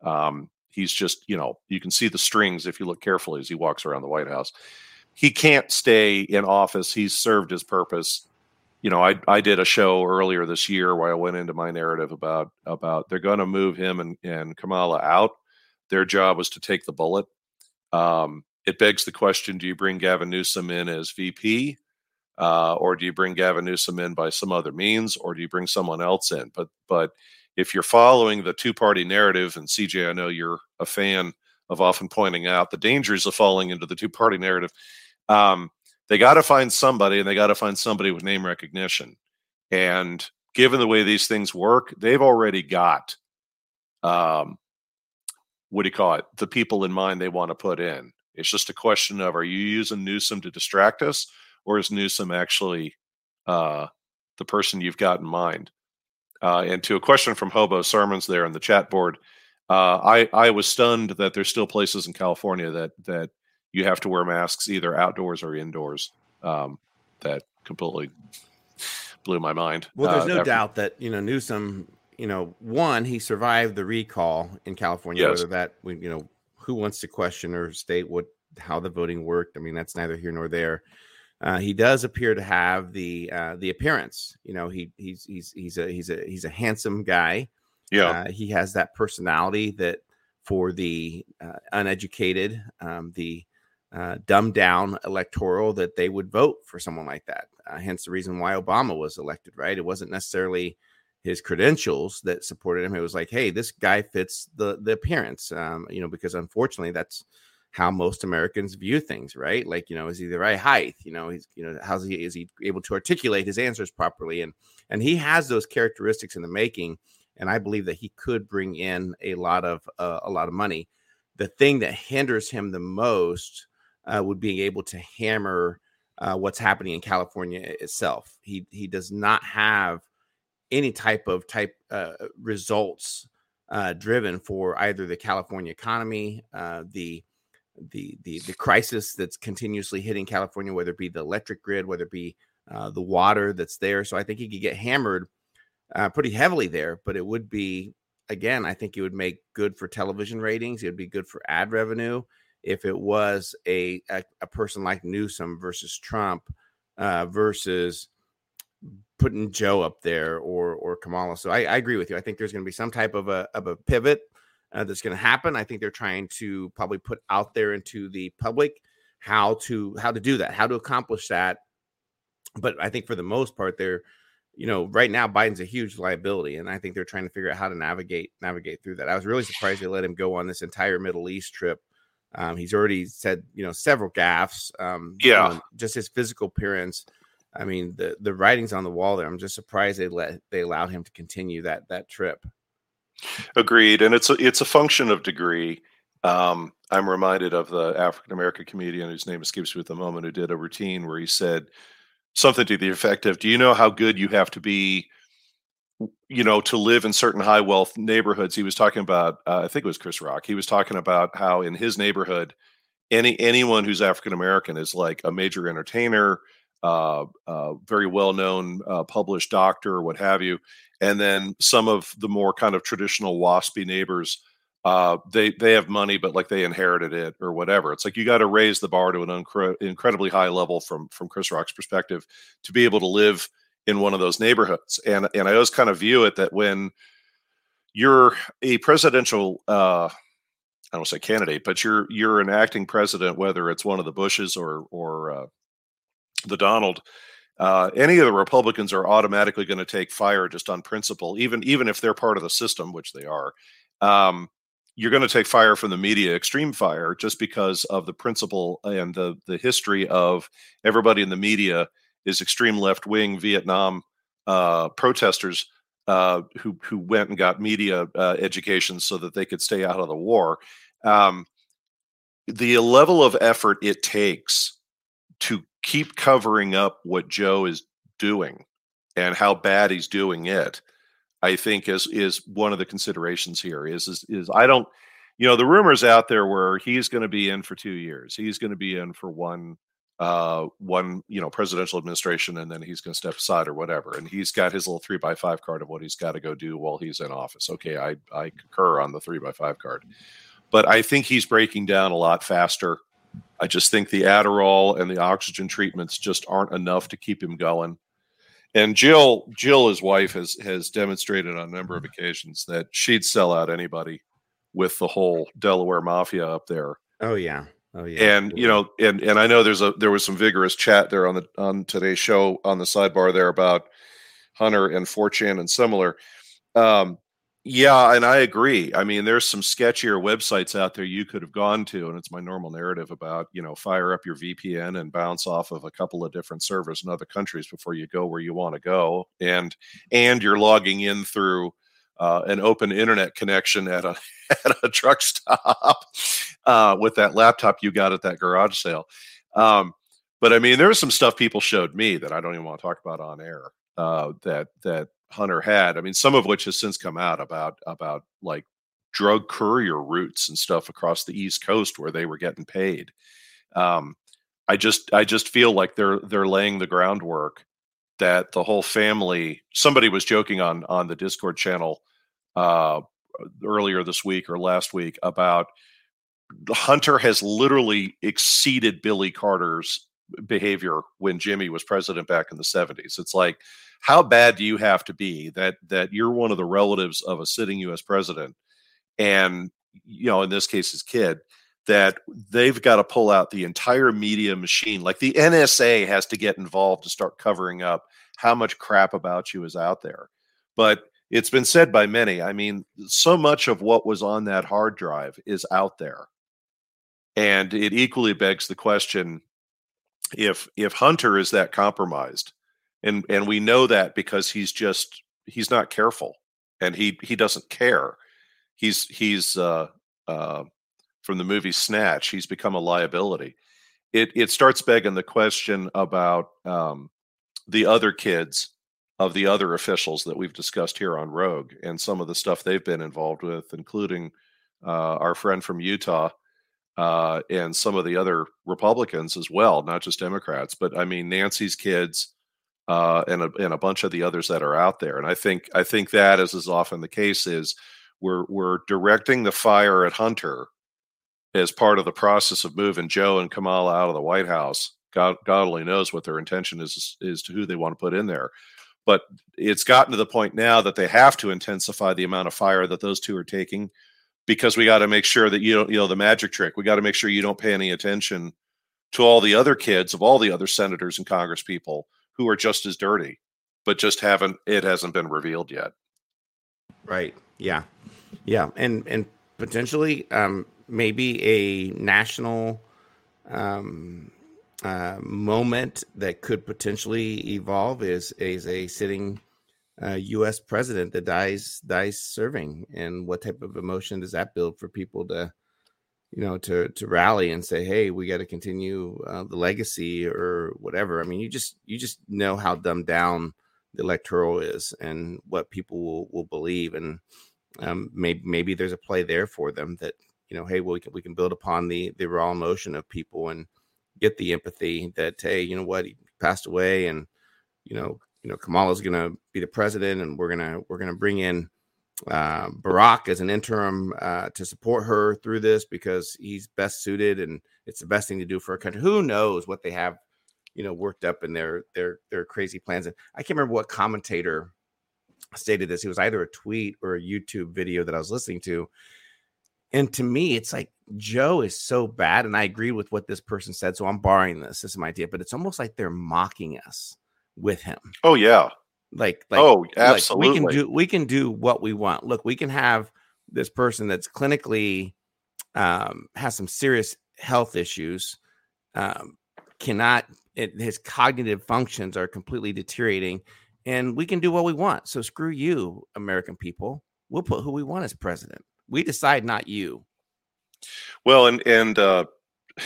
Um, he's just, you know, you can see the strings if you look carefully as he walks around the White House. He can't stay in office. He's served his purpose you know, I I did a show earlier this year where I went into my narrative about about they're going to move him and and Kamala out. Their job was to take the bullet. Um, it begs the question: Do you bring Gavin Newsom in as VP, uh, or do you bring Gavin Newsom in by some other means, or do you bring someone else in? But but if you're following the two party narrative, and CJ, I know you're a fan of often pointing out the dangers of falling into the two party narrative. Um, they got to find somebody and they got to find somebody with name recognition. And given the way these things work, they've already got um, what do you call it? The people in mind they want to put in. It's just a question of are you using Newsom to distract us, or is Newsom actually uh, the person you've got in mind? Uh, and to a question from Hobo Sermons there in the chat board, uh, I I was stunned that there's still places in California that that you have to wear masks either outdoors or indoors. Um, that completely blew my mind. Well, there's uh, no after- doubt that you know Newsom. You know, one he survived the recall in California. Yes. Whether that you know who wants to question or state what how the voting worked. I mean, that's neither here nor there. Uh, he does appear to have the uh, the appearance. You know, he he's he's he's a he's a he's a handsome guy. Yeah, uh, he has that personality that for the uh, uneducated, um, the uh, dumbed down electoral, that they would vote for someone like that. Uh, hence the reason why Obama was elected. Right? It wasn't necessarily his credentials that supported him. It was like, hey, this guy fits the the appearance. Um, you know, because unfortunately, that's how most Americans view things, right? Like, you know, is he the right height? You know, he's, you know, how's he is he able to articulate his answers properly? And and he has those characteristics in the making. And I believe that he could bring in a lot of uh, a lot of money. The thing that hinders him the most uh, would be able to hammer uh, what's happening in California itself. He he does not have any type of type uh, results uh, driven for either the California economy, uh, the the the the crisis that's continuously hitting California, whether it be the electric grid, whether it be uh, the water that's there. So I think he could get hammered uh, pretty heavily there, but it would be again, I think it would make good for television ratings. It would be good for ad revenue if it was a a, a person like Newsom versus Trump uh, versus putting Joe up there or or Kamala. So I, I agree with you. I think there's going to be some type of a of a pivot uh, that's going to happen. I think they're trying to probably put out there into the public how to how to do that, how to accomplish that. But I think for the most part, they're you know right now Biden's a huge liability, and I think they're trying to figure out how to navigate navigate through that. I was really surprised they let him go on this entire Middle East trip. Um, he's already said you know several gaffes. Um, yeah, you know, just his physical appearance. I mean the the writings on the wall there. I'm just surprised they let they allowed him to continue that that trip. Agreed, and it's a it's a function of degree. Um, I'm reminded of the African American comedian whose name escapes me at the moment, who did a routine where he said something to the effect of, "Do you know how good you have to be, you know, to live in certain high wealth neighborhoods?" He was talking about, uh, I think it was Chris Rock. He was talking about how in his neighborhood, any anyone who's African American is like a major entertainer, uh, uh, very well known uh, published doctor, or what have you and then some of the more kind of traditional waspy neighbors uh, they they have money but like they inherited it or whatever. It's like you got to raise the bar to an incredibly high level from from chris rock's perspective to be able to live in one of those neighborhoods. And and i always kind of view it that when you're a presidential uh I don't say candidate, but you're you're an acting president, whether it's one of the Bushes or or uh, the Donald uh, any of the Republicans are automatically going to take fire just on principle, even even if they're part of the system, which they are. Um, you're going to take fire from the media, extreme fire, just because of the principle and the the history of everybody in the media is extreme left wing Vietnam uh, protesters uh, who who went and got media uh, education so that they could stay out of the war. Um, the level of effort it takes to keep covering up what Joe is doing and how bad he's doing it, I think is is one of the considerations here. Is is, is I don't, you know, the rumors out there where he's going to be in for two years, he's going to be in for one uh one you know presidential administration and then he's going to step aside or whatever. And he's got his little three by five card of what he's got to go do while he's in office. Okay i i concur on the three by five card. But i think he's breaking down a lot faster I just think the Adderall and the oxygen treatments just aren't enough to keep him going. And Jill, Jill, his wife, has has demonstrated on a number of occasions that she'd sell out anybody with the whole Delaware mafia up there. Oh yeah. Oh yeah. And you know, and and I know there's a there was some vigorous chat there on the on today's show on the sidebar there about Hunter and 4chan and similar. Um, yeah, and I agree. I mean, there's some sketchier websites out there you could have gone to, and it's my normal narrative about you know fire up your VPN and bounce off of a couple of different servers in other countries before you go where you want to go, and and you're logging in through uh, an open internet connection at a at a truck stop uh, with that laptop you got at that garage sale. Um, but I mean, there was some stuff people showed me that I don't even want to talk about on air. Uh, that that Hunter had. I mean, some of which has since come out about about like drug courier routes and stuff across the East Coast where they were getting paid. Um, I just I just feel like they're they're laying the groundwork that the whole family. Somebody was joking on on the Discord channel uh, earlier this week or last week about Hunter has literally exceeded Billy Carter's behavior when Jimmy was president back in the 70s. It's like, how bad do you have to be that that you're one of the relatives of a sitting U.S. president, and you know, in this case, his kid, that they've got to pull out the entire media machine. Like the NSA has to get involved to start covering up how much crap about you is out there. But it's been said by many. I mean, so much of what was on that hard drive is out there. And it equally begs the question if if Hunter is that compromised, and and we know that because he's just he's not careful and he he doesn't care. He's he's uh uh from the movie Snatch, he's become a liability. It it starts begging the question about um the other kids of the other officials that we've discussed here on Rogue and some of the stuff they've been involved with, including uh, our friend from Utah uh, and some of the other Republicans as well, not just Democrats, but I mean Nancy's kids uh, and a, and a bunch of the others that are out there. And I think I think that, as is often the case, is we're we're directing the fire at Hunter as part of the process of moving Joe and Kamala out of the White House. God, God only knows what their intention is is to who they want to put in there. But it's gotten to the point now that they have to intensify the amount of fire that those two are taking because we got to make sure that you don't, you know, the magic trick. We got to make sure you don't pay any attention to all the other kids of all the other senators and Congress people who are just as dirty, but just haven't, it hasn't been revealed yet. Right. Yeah. Yeah. And, and potentially, um, maybe a national, um, uh, moment that could potentially evolve is is a sitting uh, U.S. president that dies dies serving, and what type of emotion does that build for people to, you know, to to rally and say, hey, we got to continue uh, the legacy or whatever. I mean, you just you just know how dumbed down the electoral is and what people will, will believe, and um, maybe maybe there's a play there for them that you know, hey, well, we can we can build upon the the raw emotion of people and get the empathy that hey, you know what, he passed away, and you know, you know, Kamala's to be the president, and we're gonna we're gonna bring in uh, Barack as an interim uh, to support her through this because he's best suited, and it's the best thing to do for a country. Who knows what they have, you know, worked up in their their their crazy plans? And I can't remember what commentator stated this. It was either a tweet or a YouTube video that I was listening to. And to me, it's like Joe is so bad, and I agree with what this person said. So I'm borrowing this. This is my idea, but it's almost like they're mocking us with him. Oh yeah. Like, like oh, absolutely. Like we can do we can do what we want. Look, we can have this person that's clinically um, has some serious health issues, um, cannot it, his cognitive functions are completely deteriorating, and we can do what we want. So screw you, American people. We'll put who we want as president. We decide, not you. Well, and and uh,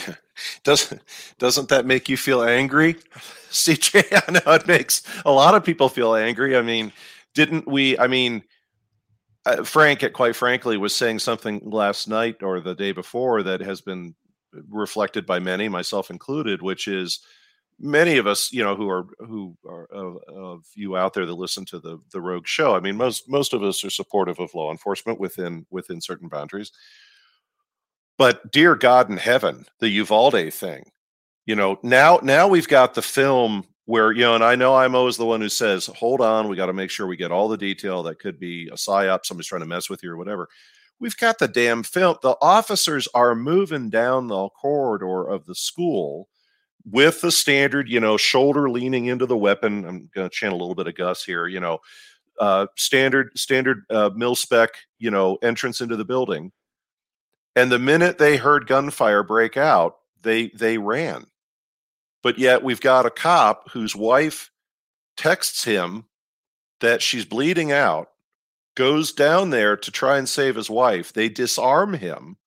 doesn't doesn't that make you feel angry, CJ? I know it makes a lot of people feel angry. I mean, didn't we? I mean, uh, Frank, quite frankly, was saying something last night or the day before that has been reflected by many, myself included, which is many of us, you know, who are who are of, of, you out there that listen to the the Rogue Show. I mean, most most of us are supportive of law enforcement within within certain boundaries. But dear God in heaven, the Uvalde thing, you know, now now we've got the film where you know, and I know I'm always the one who says, "Hold on, we got to make sure we get all the detail that could be a psyop, somebody's trying to mess with you or whatever." We've got the damn film. The officers are moving down the corridor of the school with the standard, you know, shoulder leaning into the weapon. I'm going to channel a little bit of Gus here, you know, uh, standard standard uh, mil spec, you know, entrance into the building and the minute they heard gunfire break out, they they ran. But yet we've got a cop whose wife texts him that she's bleeding out, goes down there to try and save his wife. They disarm him,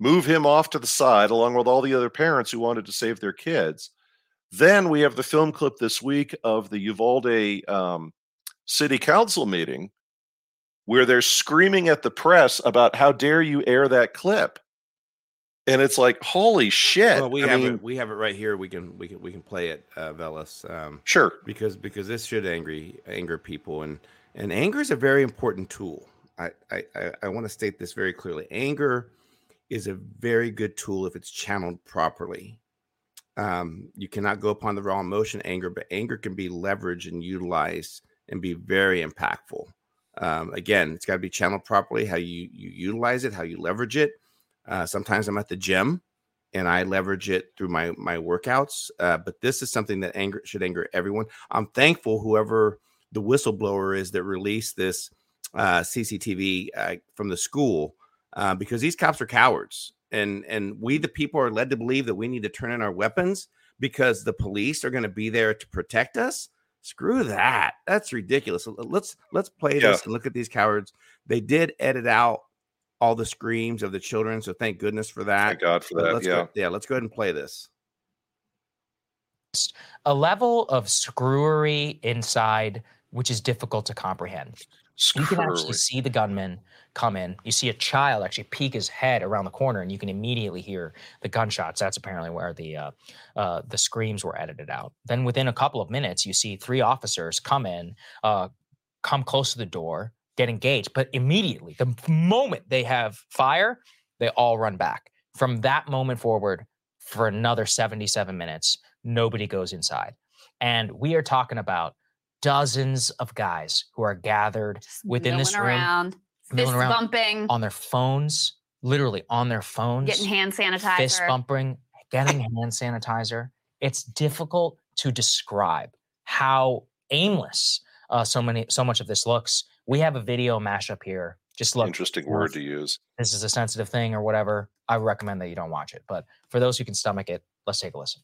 move him off to the side along with all the other parents who wanted to save their kids. Then we have the film clip this week of the Uvalde um, city council meeting where they're screaming at the press about how dare you air that clip. And it's like holy shit. Well, we I have mean, it we have it right here we can we can we can play it uh Veles um sure. because because this should angry anger people and and anger is a very important tool. I i i want to state this very clearly. Anger is a very good tool if it's channeled properly. Um, you cannot go upon the raw emotion anger, but anger can be leveraged and utilized and be very impactful. Um, again, it's got to be channeled properly. How you you utilize it, how you leverage it. Uh, sometimes I'm at the gym and I leverage it through my my workouts. Uh, but this is something that anger should anger everyone. I'm thankful whoever the whistleblower is that released this uh, CCTV uh, from the school uh, because these cops are cowards, and and we the people are led to believe that we need to turn in our weapons because the police are going to be there to protect us. Screw that. That's ridiculous. Let's let's play yeah. this and look at these cowards. They did edit out all the screams of the children, so thank goodness for that. Thank God for that. Let's yeah, go, yeah. Let's go ahead and play this. A level of screwery inside which is difficult to comprehend. You can actually see the gunman come in. You see a child actually peek his head around the corner, and you can immediately hear the gunshots. That's apparently where the uh, uh, the screams were edited out. Then within a couple of minutes, you see three officers come in, uh, come close to the door, get engaged. But immediately, the moment they have fire, they all run back. From that moment forward, for another 77 minutes, nobody goes inside. And we are talking about dozens of guys who are gathered within this room, around, fist around bumping on their phones, literally on their phones, getting hand sanitizer, fist bumping, getting hand sanitizer. It's difficult to describe how aimless uh, so many, so much of this looks. We have a video mashup here. Just look. Interesting word to use. This is a sensitive thing or whatever. I recommend that you don't watch it. But for those who can stomach it, let's take a listen.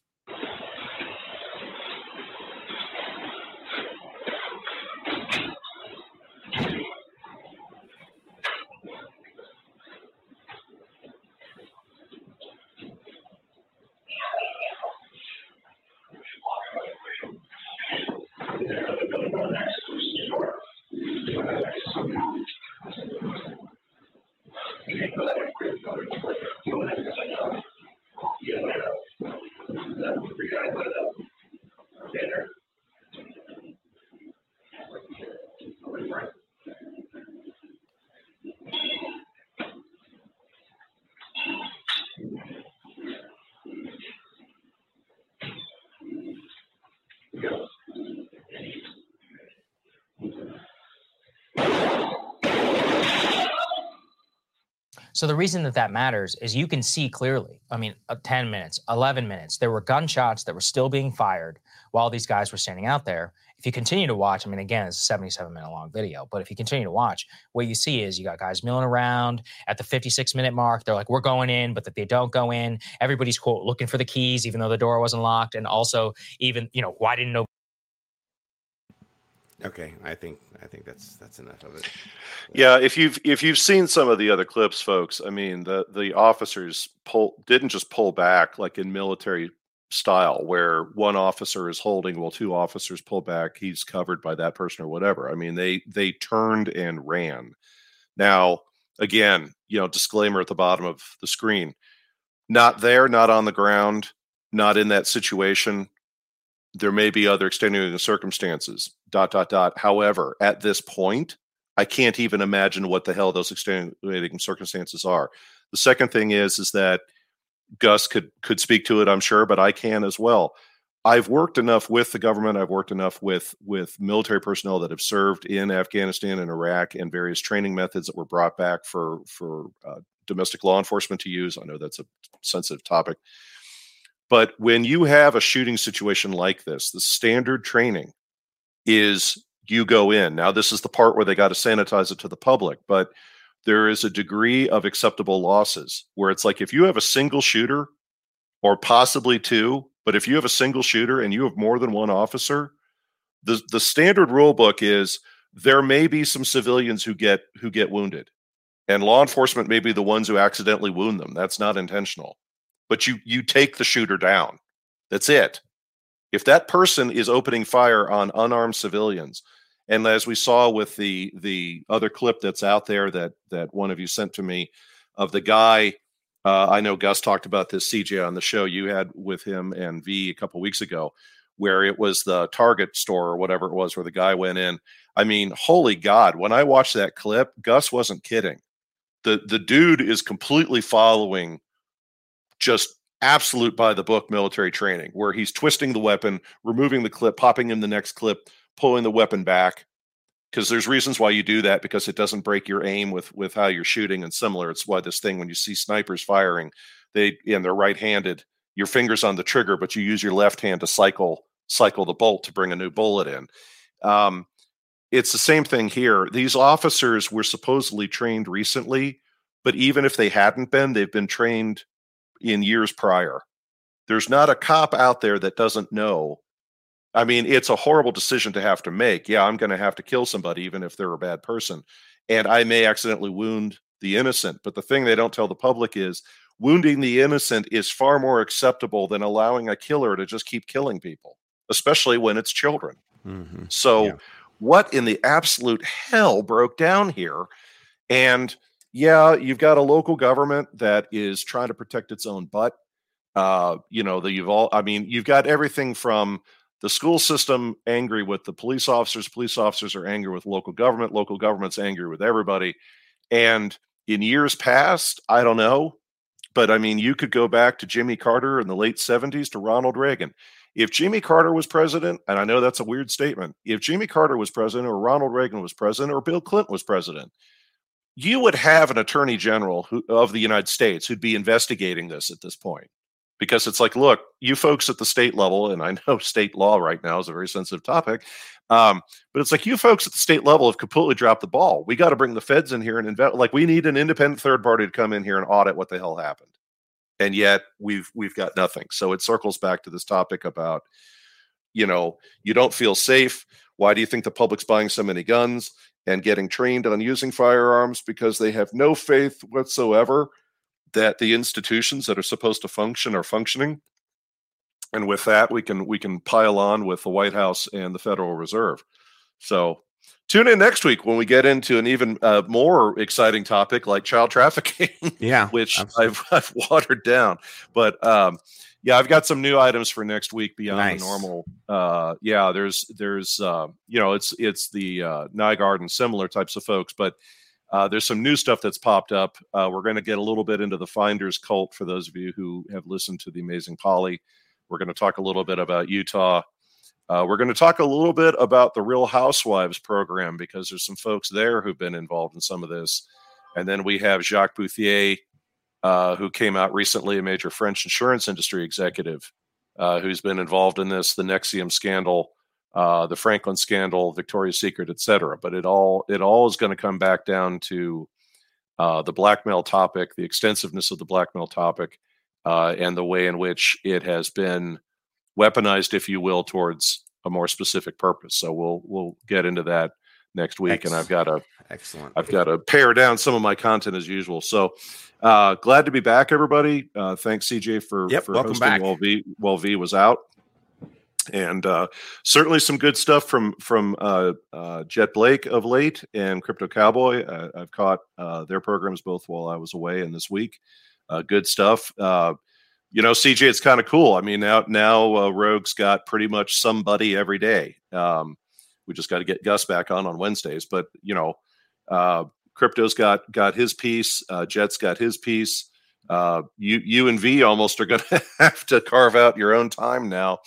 So the reason that that matters is you can see clearly. I mean, uh, 10 minutes, 11 minutes, there were gunshots that were still being fired while these guys were standing out there. If you continue to watch, I mean, again, it's a 77 minute long video, but if you continue to watch, what you see is you got guys milling around at the 56 minute mark. They're like, we're going in, but that they don't go in. Everybody's quote looking for the keys, even though the door wasn't locked. And also, even, you know, why didn't know Okay, I think I think that's that's enough of it. Yeah, if you've if you've seen some of the other clips, folks, I mean the the officers pull didn't just pull back like in military style where one officer is holding while two officers pull back, he's covered by that person or whatever. I mean they they turned and ran. Now, again, you know, disclaimer at the bottom of the screen. Not there, not on the ground, not in that situation there may be other extenuating circumstances dot dot dot. However at this point i can't even imagine what the hell those extenuating circumstances are. The second thing is is that gus could could speak to it i'm sure but i can as well. I've worked enough with the government i've worked enough with with military personnel that have served in afghanistan and iraq and various training methods that were brought back for for uh, domestic law enforcement to use. I know that's a sensitive topic but when you have a shooting situation like this, the standard training is you go in. Now, this is the part where they got to sanitize it to the public, but there is a degree of acceptable losses where it's like if you have a single shooter or possibly two, but if you have a single shooter and you have more than one officer, the, the standard rule book is there may be some civilians who get who get wounded and law enforcement may be the ones who accidentally wound them that's not intentional but you you take the shooter down. That's it. If that person is opening fire on unarmed civilians, and as we saw with the the other clip that's out there that that one of you sent to me of the guy, uh, I know Gus talked about this CJ on the show you had with him and V a couple weeks ago, where it was the Target store or whatever it was where the guy went in. I mean, holy God! When I watched that clip, Gus wasn't kidding the the dude is completely following just absolute by the book military training where he's twisting the weapon removing the clip popping in the next clip pulling the weapon back. Because there's reasons why you do that because it doesn't break your aim with with how you're shooting and similar it's why this thing when you see snipers firing they and they're right-handed your fingers on the trigger but you use your left hand to cycle cycle the bolt to bring a new bullet in. Um, it's the same thing here. These officers were supposedly trained recently but even if they hadn't been they've been trained in years prior there's not a cop out there that doesn't know I mean, it's a horrible decision to have to make. Yeah, I'm going to have to kill somebody, even if they're a bad person. And I may accidentally wound the innocent. But the thing they don't tell the public is wounding the innocent is far more acceptable than allowing a killer to just keep killing people, especially when it's children. Mm-hmm. So, yeah. what in the absolute hell broke down here? And yeah, you've got a local government that is trying to protect its own butt. Uh, you know, that you've all, I mean, you've got everything from the school system angry with the police officers police officers are angry with local government local government's angry with everybody and in years past i don't know but i mean you could go back to jimmy carter in the late 70s to ronald reagan if jimmy carter was president and i know that's a weird statement if jimmy carter was president or ronald reagan was president or bill clinton was president you would have an attorney general who, of the united states who'd be investigating this at this point because it's like, look, you folks at the state level, and I know state law right now is a very sensitive topic, um, but it's like you folks at the state level have completely dropped the ball. We got to bring the feds in here and invest. Like we need an independent third party to come in here and audit what the hell happened, and yet we've we've got nothing. So it circles back to this topic about, you know, you don't feel safe. Why do you think the public's buying so many guns and getting trained on using firearms because they have no faith whatsoever that the institutions that are supposed to function are functioning. And with that we can we can pile on with the white house and the federal reserve. So tune in next week when we get into an even uh, more exciting topic like child trafficking yeah which I've, I've, watered down. But um, yeah i've got some new items for next week beyond nice. the normal uh, yeah there's there's uh, you know it's it's the uh, Nygard and similar types of folks but uh, there's some new stuff that's popped up. Uh, we're going to get a little bit into the Finders cult for those of you who have listened to the Amazing Polly. We're going to talk a little bit about Utah. Uh, we're going to talk a little bit about the Real Housewives program because there's some folks there who've been involved in some of this. And then we have Jacques Bouthier, uh, who came out recently, a major French insurance industry executive uh, who's been involved in this, the NXIVM scandal uh, the Franklin scandal, Victoria's Secret, etc. But it all it all is going to come back down to uh, the blackmail topic, the extensiveness of the blackmail topic, uh, and the way in which it has been weaponized, if you will, towards a more specific purpose. So we'll we'll get into that next week, and I've got a excellent. I've got to pare down some of my content as usual. So uh, glad to be back, everybody. Uh, thanks, CJ, for yep, for hosting back. while V while V was out and uh, certainly some good stuff from from uh, uh, Jet Blake of late and Crypto Cowboy. Uh, I've caught uh, their programs both while I was away and this week. Uh, good stuff. you know, CJ, it's kind of cool. I mean, now now Rogue's got pretty much somebody every day. Um, we just got to get Gus back on on Wednesdays, but you know, uh, Crypto's got got his piece. Jet's got his piece. Uh, you you and V almost are going to have to carve out your own time now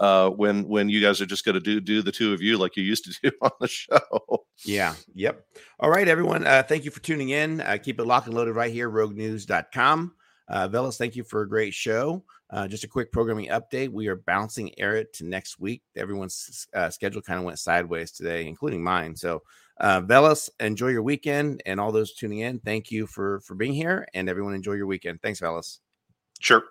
uh, when when you guys are just going to do do the two of you like you used to do on the show. Yeah. Yep. All right, everyone. Uh, thank you for tuning in. Uh, keep it locked and loaded right here, roguenews.com. Uh, Veles, thank you for a great show. Uh, just a quick programming update. We are bouncing Eric to next week. Everyone's uh, schedule kind of went sideways today, including mine. So, uh, Veles, enjoy your weekend, and all those tuning in. Thank you for for being here, and everyone enjoy your weekend. Thanks, Veles. Sure.